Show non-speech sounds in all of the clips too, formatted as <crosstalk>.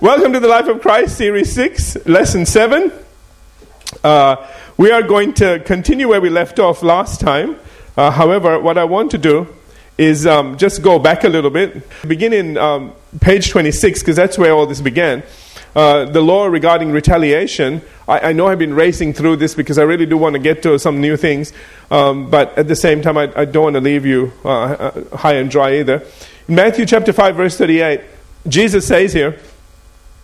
Welcome to the Life of Christ, Series 6, Lesson 7. Uh, we are going to continue where we left off last time. Uh, however, what I want to do is um, just go back a little bit. Begin in um, page 26, because that's where all this began. Uh, the law regarding retaliation. I, I, know I've been racing through this because I really do want to get to some new things, um, but at the same time, I, I don't want to leave you uh, uh, high and dry either. In Matthew chapter 5, verse 38, Jesus says here,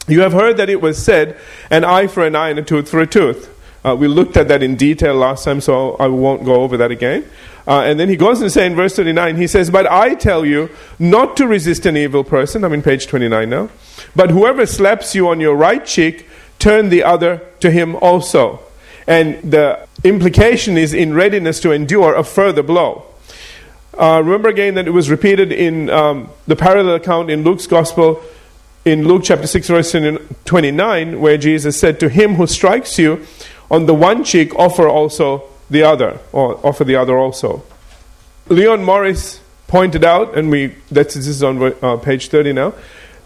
You have heard that it was said, an eye for an eye and a tooth for a tooth. Uh, we looked at that in detail last time, so I won't go over that again. Uh, and then he goes and says in verse 39, he says, But I tell you not to resist an evil person. I'm in page 29 now. But whoever slaps you on your right cheek, turn the other to him also. And the implication is in readiness to endure a further blow. Uh, remember again that it was repeated in um, the parallel account in Luke's Gospel, in Luke chapter 6, verse 29, where Jesus said, To him who strikes you on the one cheek, offer also the other, or offer the other also. Leon Morris pointed out, and we that's this is on uh, page 30 now,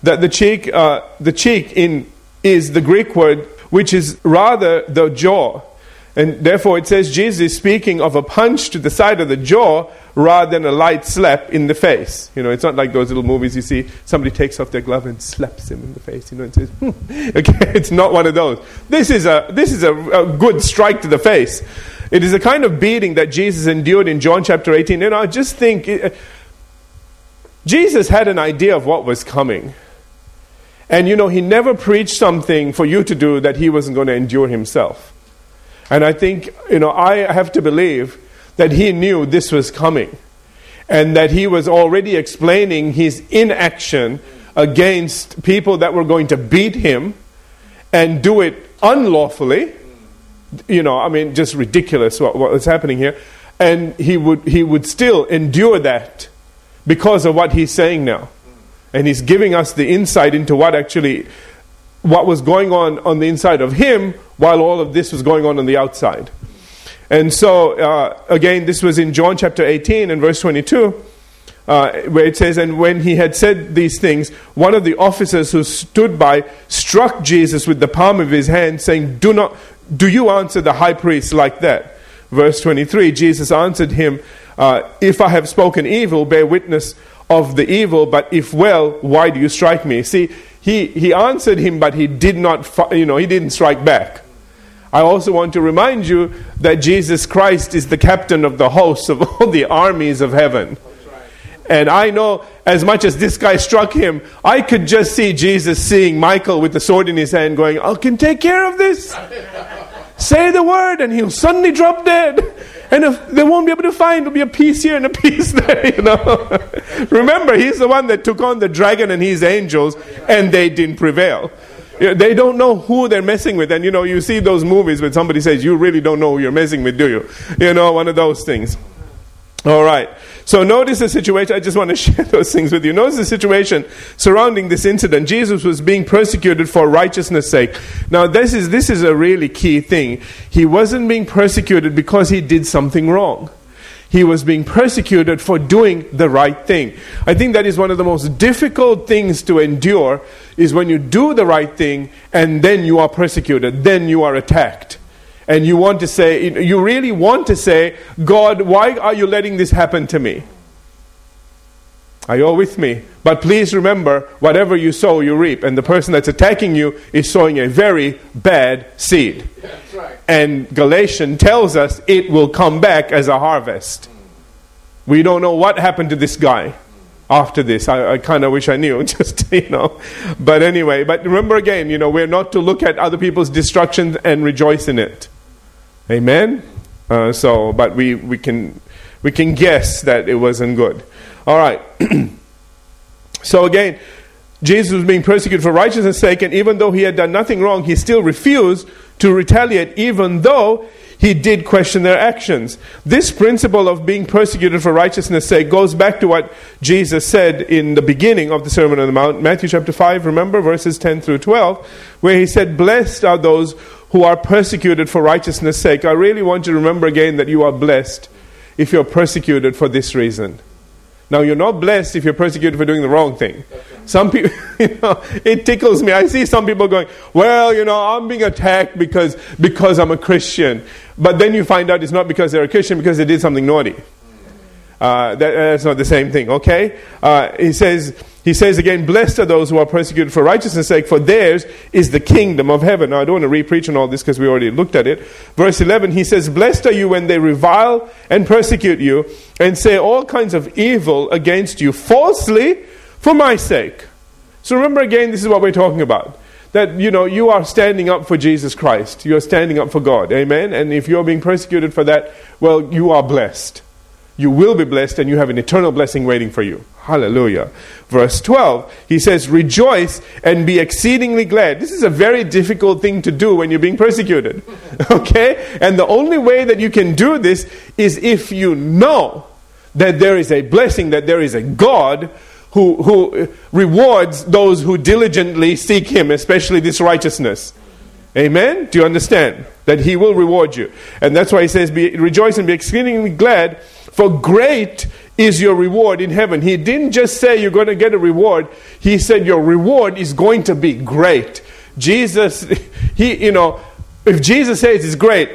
that the cheek, uh, the cheek in is the Greek word which is rather the jaw. And therefore, it says Jesus is speaking of a punch to the side of the jaw rather than a light slap in the face. You know, it's not like those little movies you see somebody takes off their glove and slaps him in the face. You know, and says, hmm. <laughs> okay, it's not one of those. This is a this is a, a good strike to the face. It is a kind of beating that Jesus endured in John chapter 18. And I just think it, Jesus had an idea of what was coming. And you know, he never preached something for you to do that he wasn't going to endure himself. And I think, you know, I have to believe that he knew this was coming and that he was already explaining his inaction against people that were going to beat him and do it unlawfully. You know, I mean, just ridiculous what, what was happening here. And he would, he would still endure that because of what he's saying now. And he's giving us the insight into what actually what was going on on the inside of him while all of this was going on on the outside. And so, uh, again, this was in John chapter 18 and verse 22, uh, where it says, And when he had said these things, one of the officers who stood by struck Jesus with the palm of his hand, saying, Do, not, do you answer the high priest like that? Verse 23 Jesus answered him, uh, If I have spoken evil, bear witness of the evil, but if well, why do you strike me? See, he, he answered him, but he did not, you know, he didn't strike back. I also want to remind you that Jesus Christ is the captain of the hosts of <laughs> all the armies of heaven. And I know as much as this guy struck him, I could just see Jesus seeing Michael with the sword in his hand going, I can take care of this. Say the word, and he'll suddenly drop dead. And if they won't be able to find, there'll be a piece here and a <laughs> piece there, you know. <laughs> Remember, he's the one that took on the dragon and his angels, and they didn't prevail. They don't know who they're messing with. And you know, you see those movies when somebody says, You really don't know who you're messing with, do you? You know, one of those things. All right. So notice the situation. I just want to <laughs> share those things with you. Notice the situation surrounding this incident. Jesus was being persecuted for righteousness' sake. Now, this is, this is a really key thing. He wasn't being persecuted because he did something wrong. He was being persecuted for doing the right thing. I think that is one of the most difficult things to endure is when you do the right thing and then you are persecuted, then you are attacked and you want to say, you really want to say, God, why are you letting this happen to me? Are you all with me? But please remember, whatever you sow, you reap. And the person that's attacking you is sowing a very bad seed. Right. And Galatians tells us it will come back as a harvest. We don't know what happened to this guy after this. I, I kind of wish I knew, <laughs> just, you know. But anyway, but remember again, you know, we're not to look at other people's destruction and rejoice in it. Amen? Uh, so, but we, we, can, we can guess that it wasn't good. All right. <clears throat> so again, Jesus was being persecuted for righteousness' sake, and even though he had done nothing wrong, he still refused to retaliate, even though he did question their actions. This principle of being persecuted for righteousness' sake goes back to what Jesus said in the beginning of the Sermon on the Mount, Matthew chapter 5, remember, verses 10 through 12, where he said, Blessed are those who are persecuted for righteousness' sake. I really want you to remember again that you are blessed if you're persecuted for this reason. Now, you're not blessed if you're persecuted for doing the wrong thing. Some people, <laughs> you know, it tickles me. I see some people going, well, you know, I'm being attacked because, because I'm a Christian. But then you find out it's not because they're a Christian, because they did something naughty. Uh, that, that's not the same thing, okay? Uh, he says, he says again, Blessed are those who are persecuted for righteousness' sake, for theirs is the kingdom of heaven. Now, I don't want to re-preach on all this because we already looked at it. Verse 11, he says, Blessed are you when they revile and persecute you and say all kinds of evil against you falsely for my sake. So remember again, this is what we're talking about. That, you know, you are standing up for Jesus Christ. You're standing up for God. Amen? And if you're being persecuted for that, well, you are blessed. You will be blessed and you have an eternal blessing waiting for you. Hallelujah. Verse 12, he says, Rejoice and be exceedingly glad. This is a very difficult thing to do when you're being persecuted. <laughs> okay? And the only way that you can do this is if you know that there is a blessing, that there is a God who, who uh, rewards those who diligently seek Him, especially this righteousness. Amen? Do you understand? That He will reward you. And that's why He says, be, Rejoice and be exceedingly glad, for great is your reward in heaven. He didn't just say you're going to get a reward, He said your reward is going to be great. Jesus, <laughs> He, you know, if Jesus says it's great,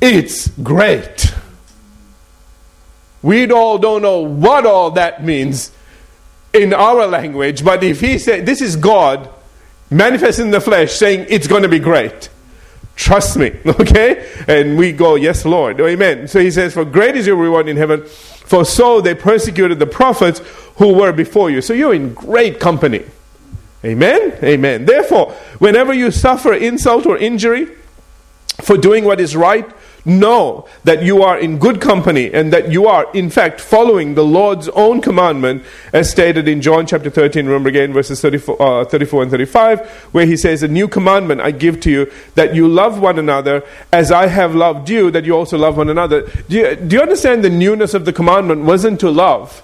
it's great. We all don't know what all that means in our language, but if he said, This is God manifest in the flesh saying it's going to be great. Trust me, <laughs> okay? And we go, Yes, Lord. Amen. So he says, For great is your reward in heaven, for so they persecuted the prophets who were before you. So you're in great company. Amen? Amen. Therefore, whenever you suffer insult or injury for doing what is right, know that you are in good company and that you are, in fact, following the Lord's own commandment as stated in John chapter 13. Remember again, verses 34, uh, 34 and 35, where he says, A new commandment I give to you, that you love one another as I have loved you, that you also love one another. Do you, do you understand the newness of the commandment wasn't to love?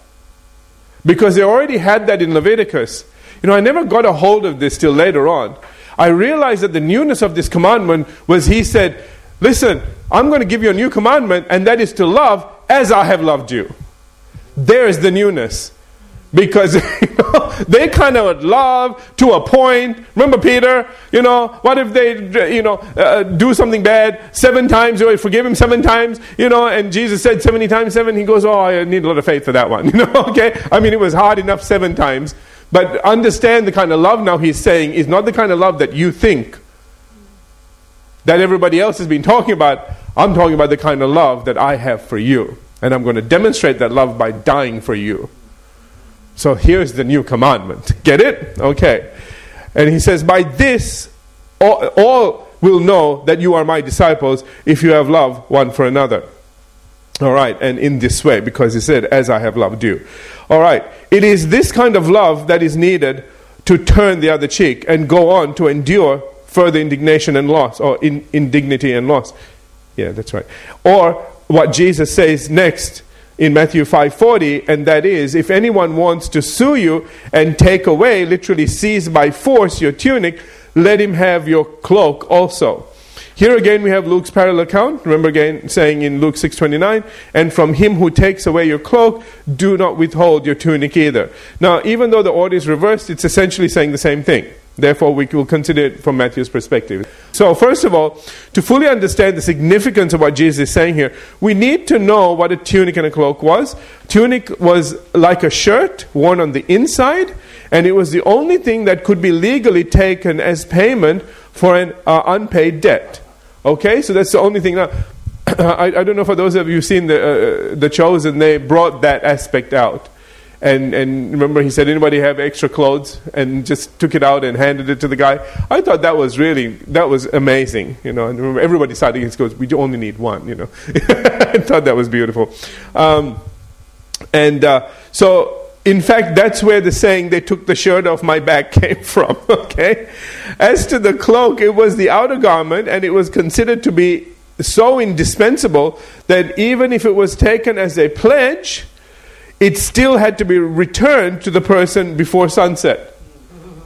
Because they already had that in Leviticus. You know, I never got a hold of this till later on. I realized that the newness of this commandment was he said, Listen, I'm going to give you a new commandment, and that is to love as I have loved you. There is the newness. Because <laughs> you know, they kind of love to a point. Remember Peter? You know, what if they, you know, uh, do something bad seven times? You forgive him seven times, you know, and Jesus said 70 times seven. He goes, Oh, I need a lot of faith for that one. <laughs> You know, okay? I mean, it was hard enough seven times. But understand the kind of love now he's saying is not the kind of love that you think that everybody else has been talking about. I'm talking about the kind of love that I have for you. And I'm going to demonstrate that love by dying for you. So here's the new commandment. <laughs> Get it? Okay. And he says, By this, all, all will know that you are my disciples if you have love one for another. All right, and in this way, because he said, As I have loved you. All right, it is this kind of love that is needed to turn the other cheek and go on to endure further indignation and loss, or in, indignity and loss. Yeah, that's right. Or what Jesus says next in Matthew 5:40 and that is if anyone wants to sue you and take away literally seize by force your tunic let him have your cloak also here again we have Luke's parallel account remember again saying in Luke 6:29 and from him who takes away your cloak do not withhold your tunic either now even though the order is reversed it's essentially saying the same thing Therefore, we will consider it from Matthew's perspective. So, first of all, to fully understand the significance of what Jesus is saying here, we need to know what a tunic and a cloak was. Tunic was like a shirt worn on the inside, and it was the only thing that could be legally taken as payment for an uh, unpaid debt. Okay, so that's the only thing. Now, <coughs> I, I, don't know for those of you who've seen the, uh, the Chosen, they brought that aspect out. And, and remember, he said, anybody have extra clothes? And just took it out and handed it to the guy. I thought that was really, that was amazing, you know. And remember, everybody side against goes, we only need one, you know. <laughs> I thought that was beautiful. Um, and uh, so, in fact, that's where the saying, they took the shirt off my back <laughs> came from, <laughs> okay? As to the cloak, it was the outer garment, and it was considered to be so indispensable that even if it was taken as a pledge, it still had to be returned to the person before sunset.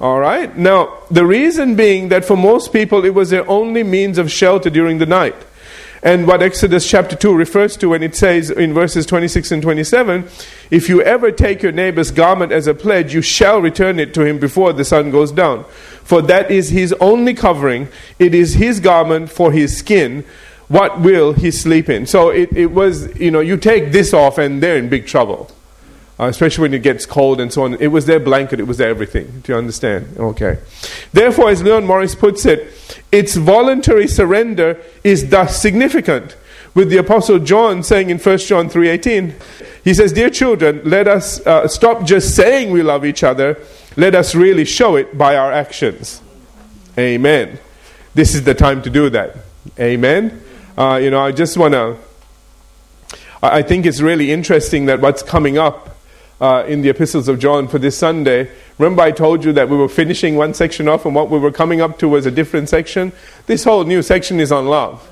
All right? Now, the reason being that for most people it was their only means of shelter during the night. And what Exodus chapter 2 refers to when it says in verses 26 and 27 if you ever take your neighbor's garment as a pledge, you shall return it to him before the sun goes down. For that is his only covering, it is his garment for his skin. What will he sleep in? So it, it was, you know, you take this off and they're in big trouble. Uh, especially when it gets cold and so on. It was their blanket, it was their everything. Do you understand? Okay. Therefore, as Leon Morris puts it, its voluntary surrender is thus significant. With the Apostle John saying in 1 John 3:18, he says, "Dear children, let us uh, stop just saying we love each other. Let us really show it by our actions." Amen. This is the time to do that. Amen. Uh, you know, I just want to. I think it's really interesting that what's coming up uh, in the epistles of John for this Sunday. Remember, I told you that we were finishing one section off, and what we were coming up to was a different section? This whole new section is on love.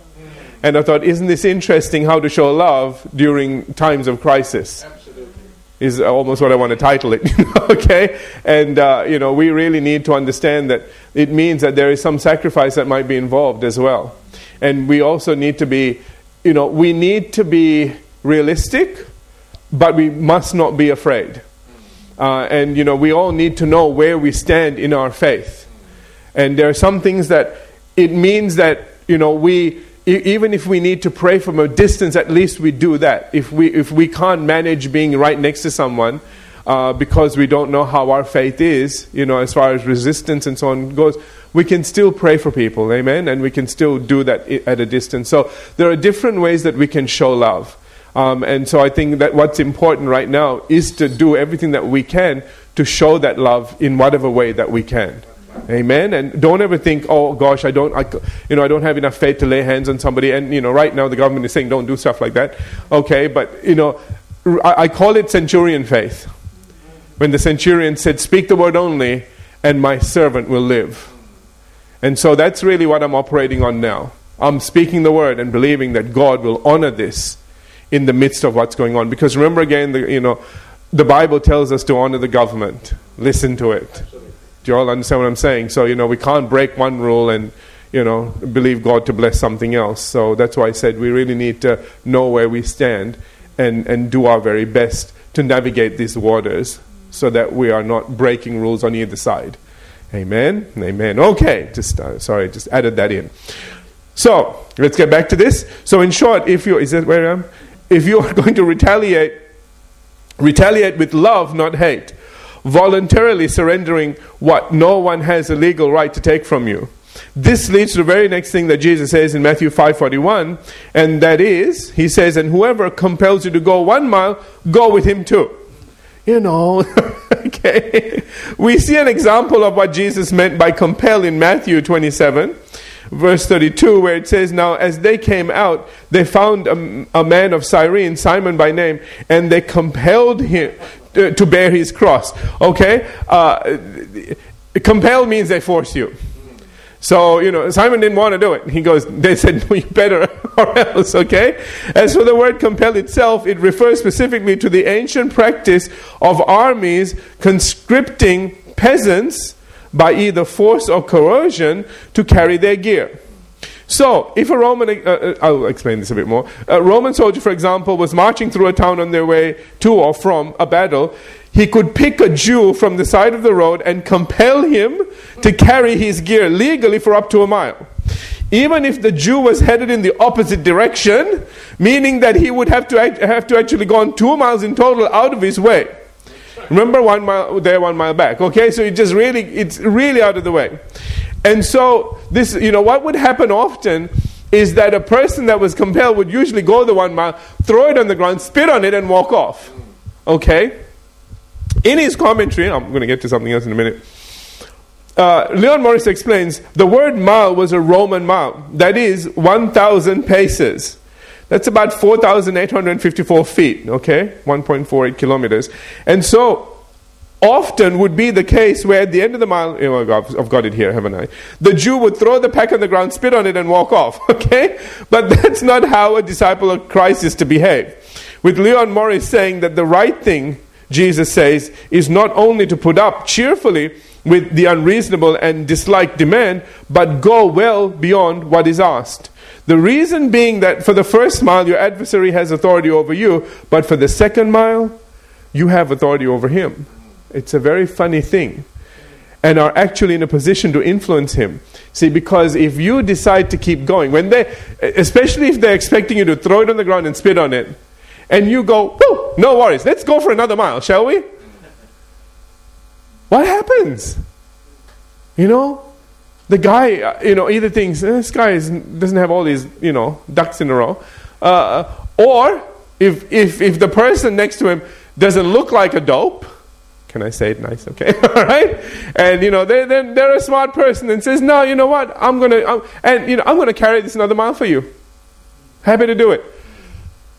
And I thought, isn't this interesting how to show love during times of crisis? Absolutely. Is almost what I want to title it, <laughs> okay? And, uh, you know, we really need to understand that it means that there is some sacrifice that might be involved as well. And we also need to be, you know, we need to be realistic but we must not be afraid. Uh, and, you know, we all need to know where we stand in our faith. And there are some things that it means that, you know, we, even if we need to pray from a distance, at least we do that. If we, if we can't manage being right next to someone, uh, because we don't know how our faith is, you know, as far as resistance and so on goes, we can still pray for people, amen? And we can still do that at a distance. So there are different ways that we can show love. Um, and so I think that what's important right now is to do everything that we can to show that love in whatever way that we can. Amen. And don't ever think, oh gosh, I don't, I, you know, I don't have enough faith to lay hands on somebody. And you know, right now the government is saying don't do stuff like that. Okay, but you know, I, I call it centurion faith. When the centurion said, "Speak the word only, and my servant will live." And so that's really what I'm operating on now. I'm speaking the word and believing that God will honor this in the midst of what's going on. Because remember again, the, you know, the Bible tells us to honor the government. Listen to it. Absolutely. Do you all understand what I'm saying? So, you know, we can't break one rule and, you know, believe God to bless something else. So that's why I said we really need to know where we stand and, and do our very best to navigate these waters so that we are not breaking rules on either side. Amen. Amen. Okay. Just uh, sorry, just added that in. So let's get back to this. So in short, if you is that where I am? If you are <laughs> going to retaliate, retaliate with love, not hate, voluntarily surrendering what no one has a legal right to take from you. This leads to the very next thing that Jesus says in Matthew 5:41, and that is, he says, "And whoever compels you to go 1 mile, go with him too." You know, <laughs> okay. We see an example of what Jesus meant by compel in Matthew 27 verse 32, where it says, Now as they came out, they found a, a man of Cyrene, Simon by name, and they compelled him to, to bear his cross. Okay? Uh, compel means they force you. So, you know, Simon didn't want to do it. He goes, they said, no, you better <laughs> or else, okay? As for the word compel itself, it refers specifically to the ancient practice of armies conscripting peasants by either force or coercion to carry their gear. So, if a Roman, uh, uh, I'll explain this a bit more. A Roman soldier, for example, was marching through a town on their way to or from a battle, he could pick a Jew from the side of the road and compel him to carry his gear legally for up to a mile. Even if the Jew was headed in the opposite direction, meaning that he would have to, act, have to actually go on two miles in total out of his way. Remember one mile there, one mile back. Okay, so it just really, it's really out of the way. And so this, you know, what would happen often is that a person that was compelled would usually go the one mile, throw it on the ground, spit on it, and walk off. Okay? In his commentary, I'm going to get to something else in a minute. Uh, Leon Morris explains the word mile was a Roman mile, that is 1,000 paces. That's about 4,854 feet, okay? 1.48 kilometers. And so, often would be the case where at the end of the mile, oh my God, I've got it here, haven't I? The Jew would throw the pack on the ground, spit on it, and walk off, <laughs> okay? But that's not how a disciple of Christ is to behave. With Leon Morris saying that the right thing, Jesus says, is not only to put up cheerfully with the unreasonable and disliked demand, but go well beyond what is asked. The reason being that for the first mile, your adversary has authority over you, but for the second mile, you have authority over him. It's a very funny thing. And are actually in a position to influence him. See, because if you decide to keep going, when they, especially if they're expecting you to throw it on the ground and spit on it, and you go, Woo, no worries, let's go for another mile, shall we? What happens? You know, the guy, uh, you know, either thinks eh, this guy is, doesn't have all these, you know, ducks in a row, uh, or if, if, if the person next to him doesn't look like a dope, can I say it nice? Okay, <laughs> all right. And you know they're, they're, they're, a smart person and says, no, you know what? I'm gonna I'm, and you know I'm gonna carry this another mile for you. Happy to do it.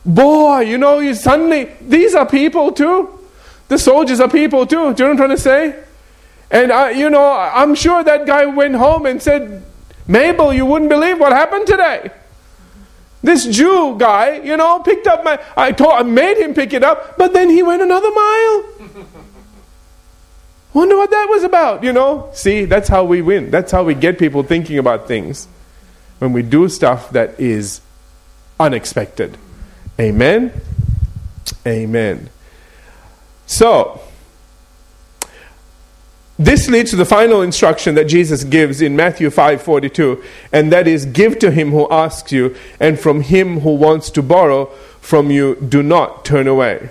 Boy, you know you suddenly these are people too. The soldiers are people too. Do you know what I'm trying to say? And I, you know I'm sure that guy went home and said, Mabel, you wouldn't believe what happened today. This Jew guy, you know, picked up my. I told, I made him pick it up, but then he went another mile. <laughs> Wonder what that was about, you know? See, that's how we win. That's how we get people thinking about things. When we do stuff that is unexpected. Amen? Amen. So, this leads to the final instruction that Jesus gives in Matthew 5:42, and that is give to him who asks you, and from him who wants to borrow from you do not turn away.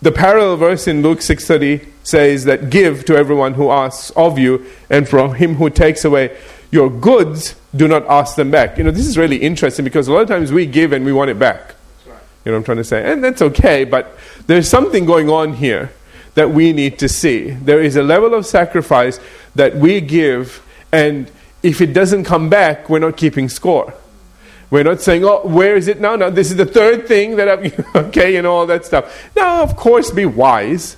The parallel verse in Luke 6:30 says that give to everyone who asks of you and from him who takes away your goods do not ask them back. You know, this is really interesting because a lot of times we give and we want it back. Right. You know what I'm trying to say? And that's okay, but there's something going on here that we need to see. There is a level of sacrifice that we give and if it doesn't come back, we're not keeping score. We're not saying, oh, where is it now? Now, this is the third thing that I've, <laughs> okay, and all that stuff. Now, of course, be wise,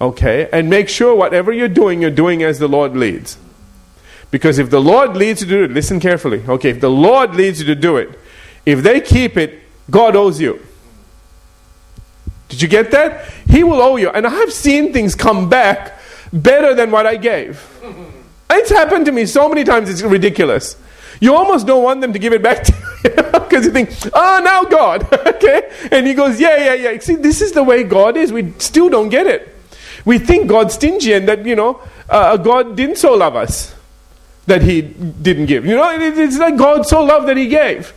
okay, and make sure whatever you're doing, you're doing as the Lord leads. Because if the Lord leads you to do it, listen carefully, okay, if the Lord leads you to do it, if they keep it, God owes you. Did you get that? He will owe you. And I've seen things come back better than what I gave. <laughs> It's happened to me so many times, it's ridiculous. You almost don't want them to give it back <laughs> to you because you think, oh, now God. <laughs> okay? And he goes, yeah, yeah, yeah. See, this is the way God is. We still don't get it. We think God's stingy and that, you know, uh, God didn't so love us that he didn't give. You know, it's like God so loved that he gave.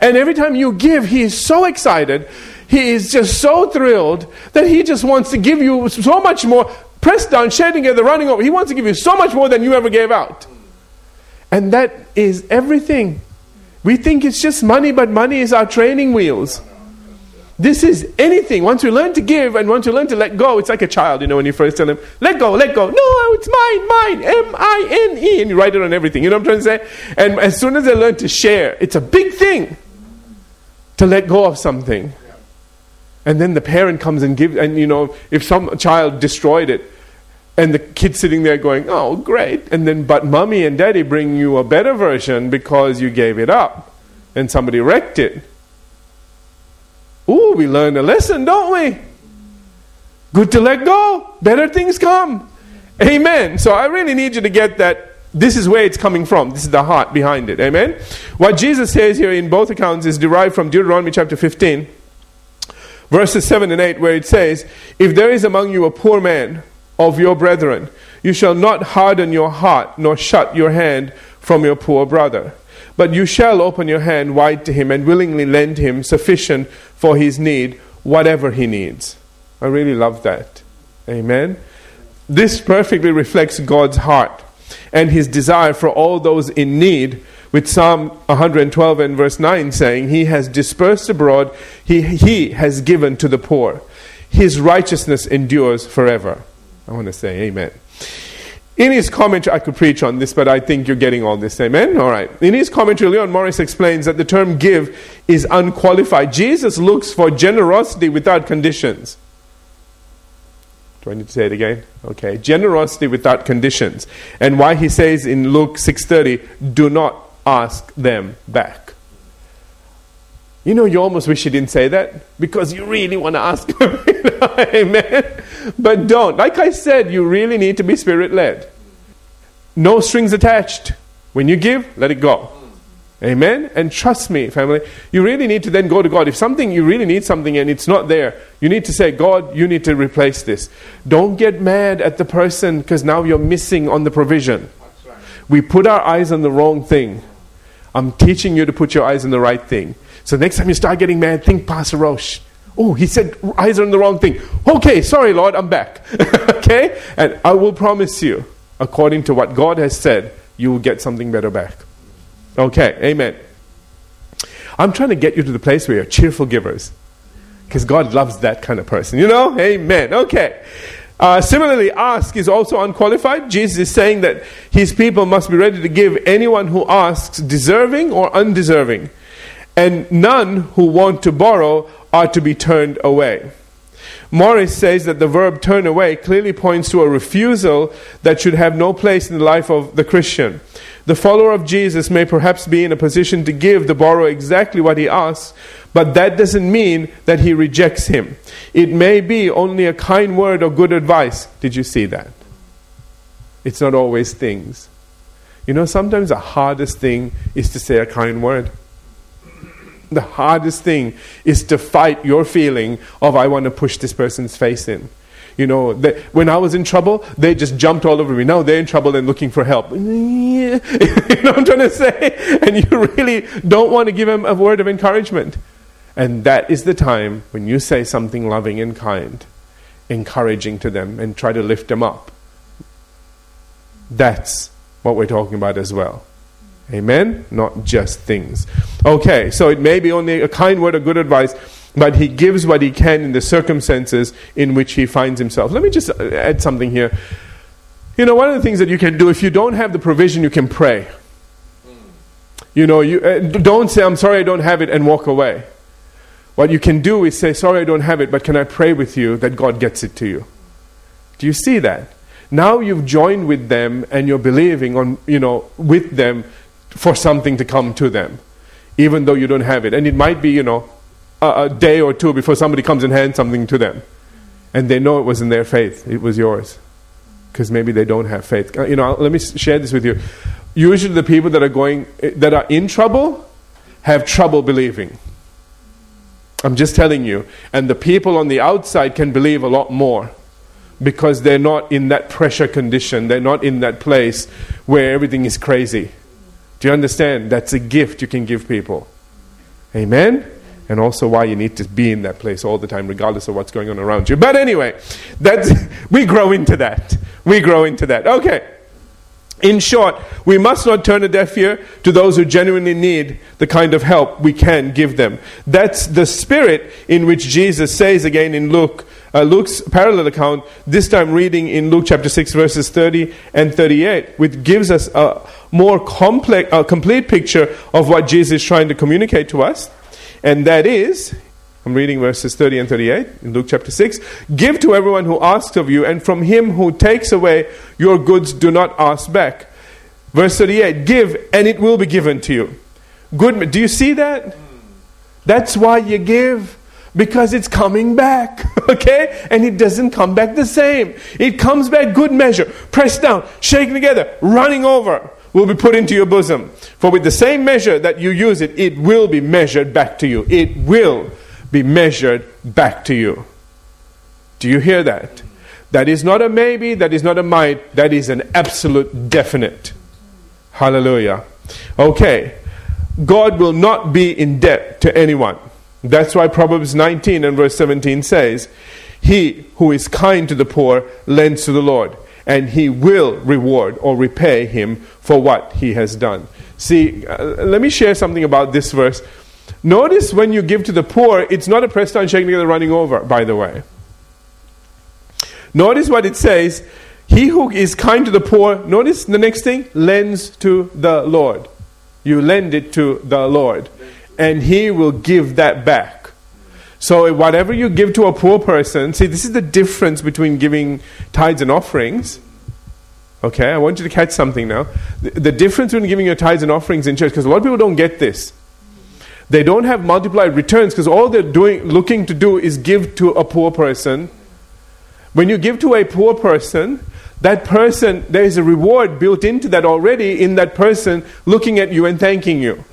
And every time you give, he is so excited. He is just so thrilled that he just wants to give you so much more. Pressed down, sharing together, running over. He wants to give you so much more than you ever gave out. And that is everything. We think it's just money, but money is our training wheels. This is anything. Once you learn to give and once you learn to let go, it's like a child, you know, when you first tell him, let go, let go. No, it's mine, mine, M I N E. And you write it on everything. You know what I'm trying to say? And as soon as they learn to share, it's a big thing to let go of something. And then the parent comes and gives, and you know, if some child destroyed it, and the kid sitting there going, oh, great. And then, but mommy and daddy bring you a better version because you gave it up and somebody wrecked it. Ooh, we learned a lesson, don't we? Good to let go. Better things come. Amen. So I really need you to get that this is where it's coming from. This is the heart behind it. Amen. What Jesus says here in both accounts is derived from Deuteronomy chapter 15, verses 7 and 8, where it says, If there is among you a poor man, of your brethren. You shall not harden your heart, nor shut your hand from your poor brother. But you shall open your hand wide to him and willingly lend him sufficient for his need, whatever he needs. I really love that. Amen. This perfectly reflects God's heart and his desire for all those in need, with Psalm 112 and verse 9 saying, He has dispersed abroad, He, he has given to the poor. His righteousness endures forever. I want to say amen. In his commentary, I could preach on this, but I think you're getting all this. Amen? All right. In his commentary, Leon Morris explains that the term give is unqualified. Jesus looks for generosity without conditions. Do I need to say it again? Okay. Generosity without conditions. And why he says in Luke 6.30, do not ask them back. You know, you almost wish you didn't say that because you really want to ask <laughs> them. Amen. But don't. Like I said, you really need to be spirit led. No strings attached. When you give, let it go. Amen? And trust me, family, you really need to then go to God. If something, you really need something and it's not there, you need to say, God, you need to replace this. Don't get mad at the person because now you're missing on the provision. We put our eyes on the wrong thing. I'm teaching you to put your eyes on the right thing. So next time you start getting mad, think Pastor Roche. Oh, he said eyes are on the wrong thing. Okay, sorry, Lord, I'm back. <laughs> okay? And I will promise you, according to what God has said, you will get something better back. Okay, amen. I'm trying to get you to the place where you're cheerful givers. Because God loves that kind of person. You know? Amen. Okay. Uh, similarly, ask is also unqualified. Jesus is saying that his people must be ready to give anyone who asks, deserving or undeserving. And none who want to borrow are to be turned away. Morris says that the verb turn away clearly points to a refusal that should have no place in the life of the Christian. The follower of Jesus may perhaps be in a position to give the borrower exactly what he asks, but that doesn't mean that he rejects him. It may be only a kind word or good advice. Did you see that? It's not always things. You know, sometimes the hardest thing is to say a kind word. The hardest thing is to fight your feeling of, I want to push this person's face in. You know, they, when I was in trouble, they just jumped all over me. Now they're in trouble and looking for help. <laughs> you know what I'm trying to say? And you really don't want to give them a word of encouragement. And that is the time when you say something loving and kind, encouraging to them, and try to lift them up. That's what we're talking about as well. Amen? Not just things. Okay, so it may be only a kind word of good advice, but he gives what he can in the circumstances in which he finds himself. Let me just add something here. You know, one of the things that you can do, if you don't have the provision, you can pray. You know, you uh, don't say, I'm sorry I don't have it, and walk away. What you can do is say, Sorry I don't have it, but can I pray with you that God gets it to you? Do you see that? Now you've joined with them and you're believing on, you know, with them for something to come to them, even though you don't have it. And it might be, you know, a, a day or two before somebody comes and hands something to them. And they know it wasn't their faith, it was yours. Because maybe they don't have faith. Uh, you know, let me share this with you. Usually, the people that are going, eh, that are in trouble, have trouble believing. I'm just telling you. And the people on the outside can believe a lot more because they're not in that pressure condition. They're not in that place where everything is crazy. Do you understand? That's a gift you can give people. Amen? And also why you need to be in that place all the time, regardless of what's going on around you. But anyway, that's, <laughs> we grow into that. We grow into that. Okay. In short, we must not turn a deaf ear to those who genuinely need the kind of help we can give them. That's the spirit in which Jesus says again in Luke, uh, Luke's parallel account, this time reading in Luke chapter 6, verses 30 and 38, which gives us a more complex, a complete picture of what Jesus is trying to communicate to us. And that is, I'm reading verses 30 and 38 in Luke chapter 6. Give to everyone who asks of you, and from him who takes away your goods, do not ask back. Verse 38 Give, and it will be given to you. Good. Do you see that? That's why you give. Because it's coming back, <laughs> okay? And it doesn't come back the same. It comes back good measure, pressed down, shaken together, running over, will be put into your bosom. For with the same measure that you use it, it will be measured back to you. It will be measured back to you. Do you hear that? That is not a maybe, that is not a might, that is an absolute definite. Hallelujah. Okay. God will not be in debt to anyone. That's why Proverbs 19 and verse 17 says, He who is kind to the poor lends to the Lord, and he will reward or repay him for what he has done. See, uh, let me share something about this verse. Notice when you give to the poor, it's not a pressed down, shaking together, running over, by the way. Notice what it says He who is kind to the poor, notice the next thing, lends to the Lord. You lend it to the Lord, and He will give that back. So, whatever you give to a poor person, see, this is the difference between giving tithes and offerings. Okay, I want you to catch something now. The, the difference between giving your tithes and offerings in church, because a lot of people don't get this. They don't have multiplied returns because all they're doing, looking to do is give to a poor person. When you give to a poor person, that person, there is a reward built into that already in that person looking at you and thanking you.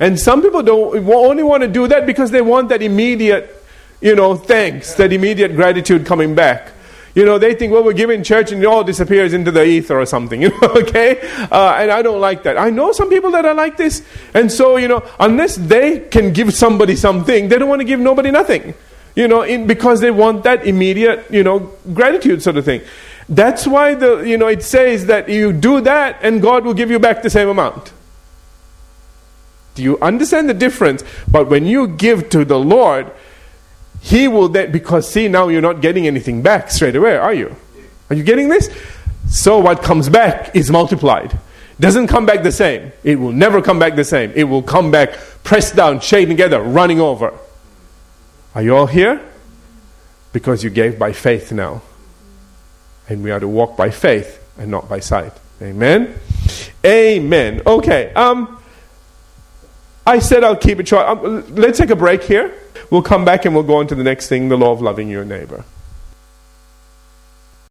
And some people don't only want to do that because they want that immediate, you know, thanks, that immediate gratitude coming back. You know, they think, well, we're giving church and it all disappears into the ether or something, <laughs> you know, okay? Uh, and I don't like that. I know some people that are like this. And so, you know, unless they can give somebody something, they don't want to give nobody nothing. You know, in, because they want that immediate, you know, gratitude sort of thing. That's why the, you know, it says that you do that and God will give you back the same amount. Do you understand the difference? But when you give to the Lord, He will then, because see, now you're not getting anything back straight away, are you? Are you getting this? So what comes back is multiplied. Doesn't come back the same. It will never come back the same. It will come back pressed down, shaken together, running over. Are you all here? Because you gave by faith now. And we are to walk by faith and not by sight. Amen? Amen. Okay. Um, I said I'll keep it short. Um, let's take a break here. We'll come back and we'll go on to the next thing the law of loving your neighbor.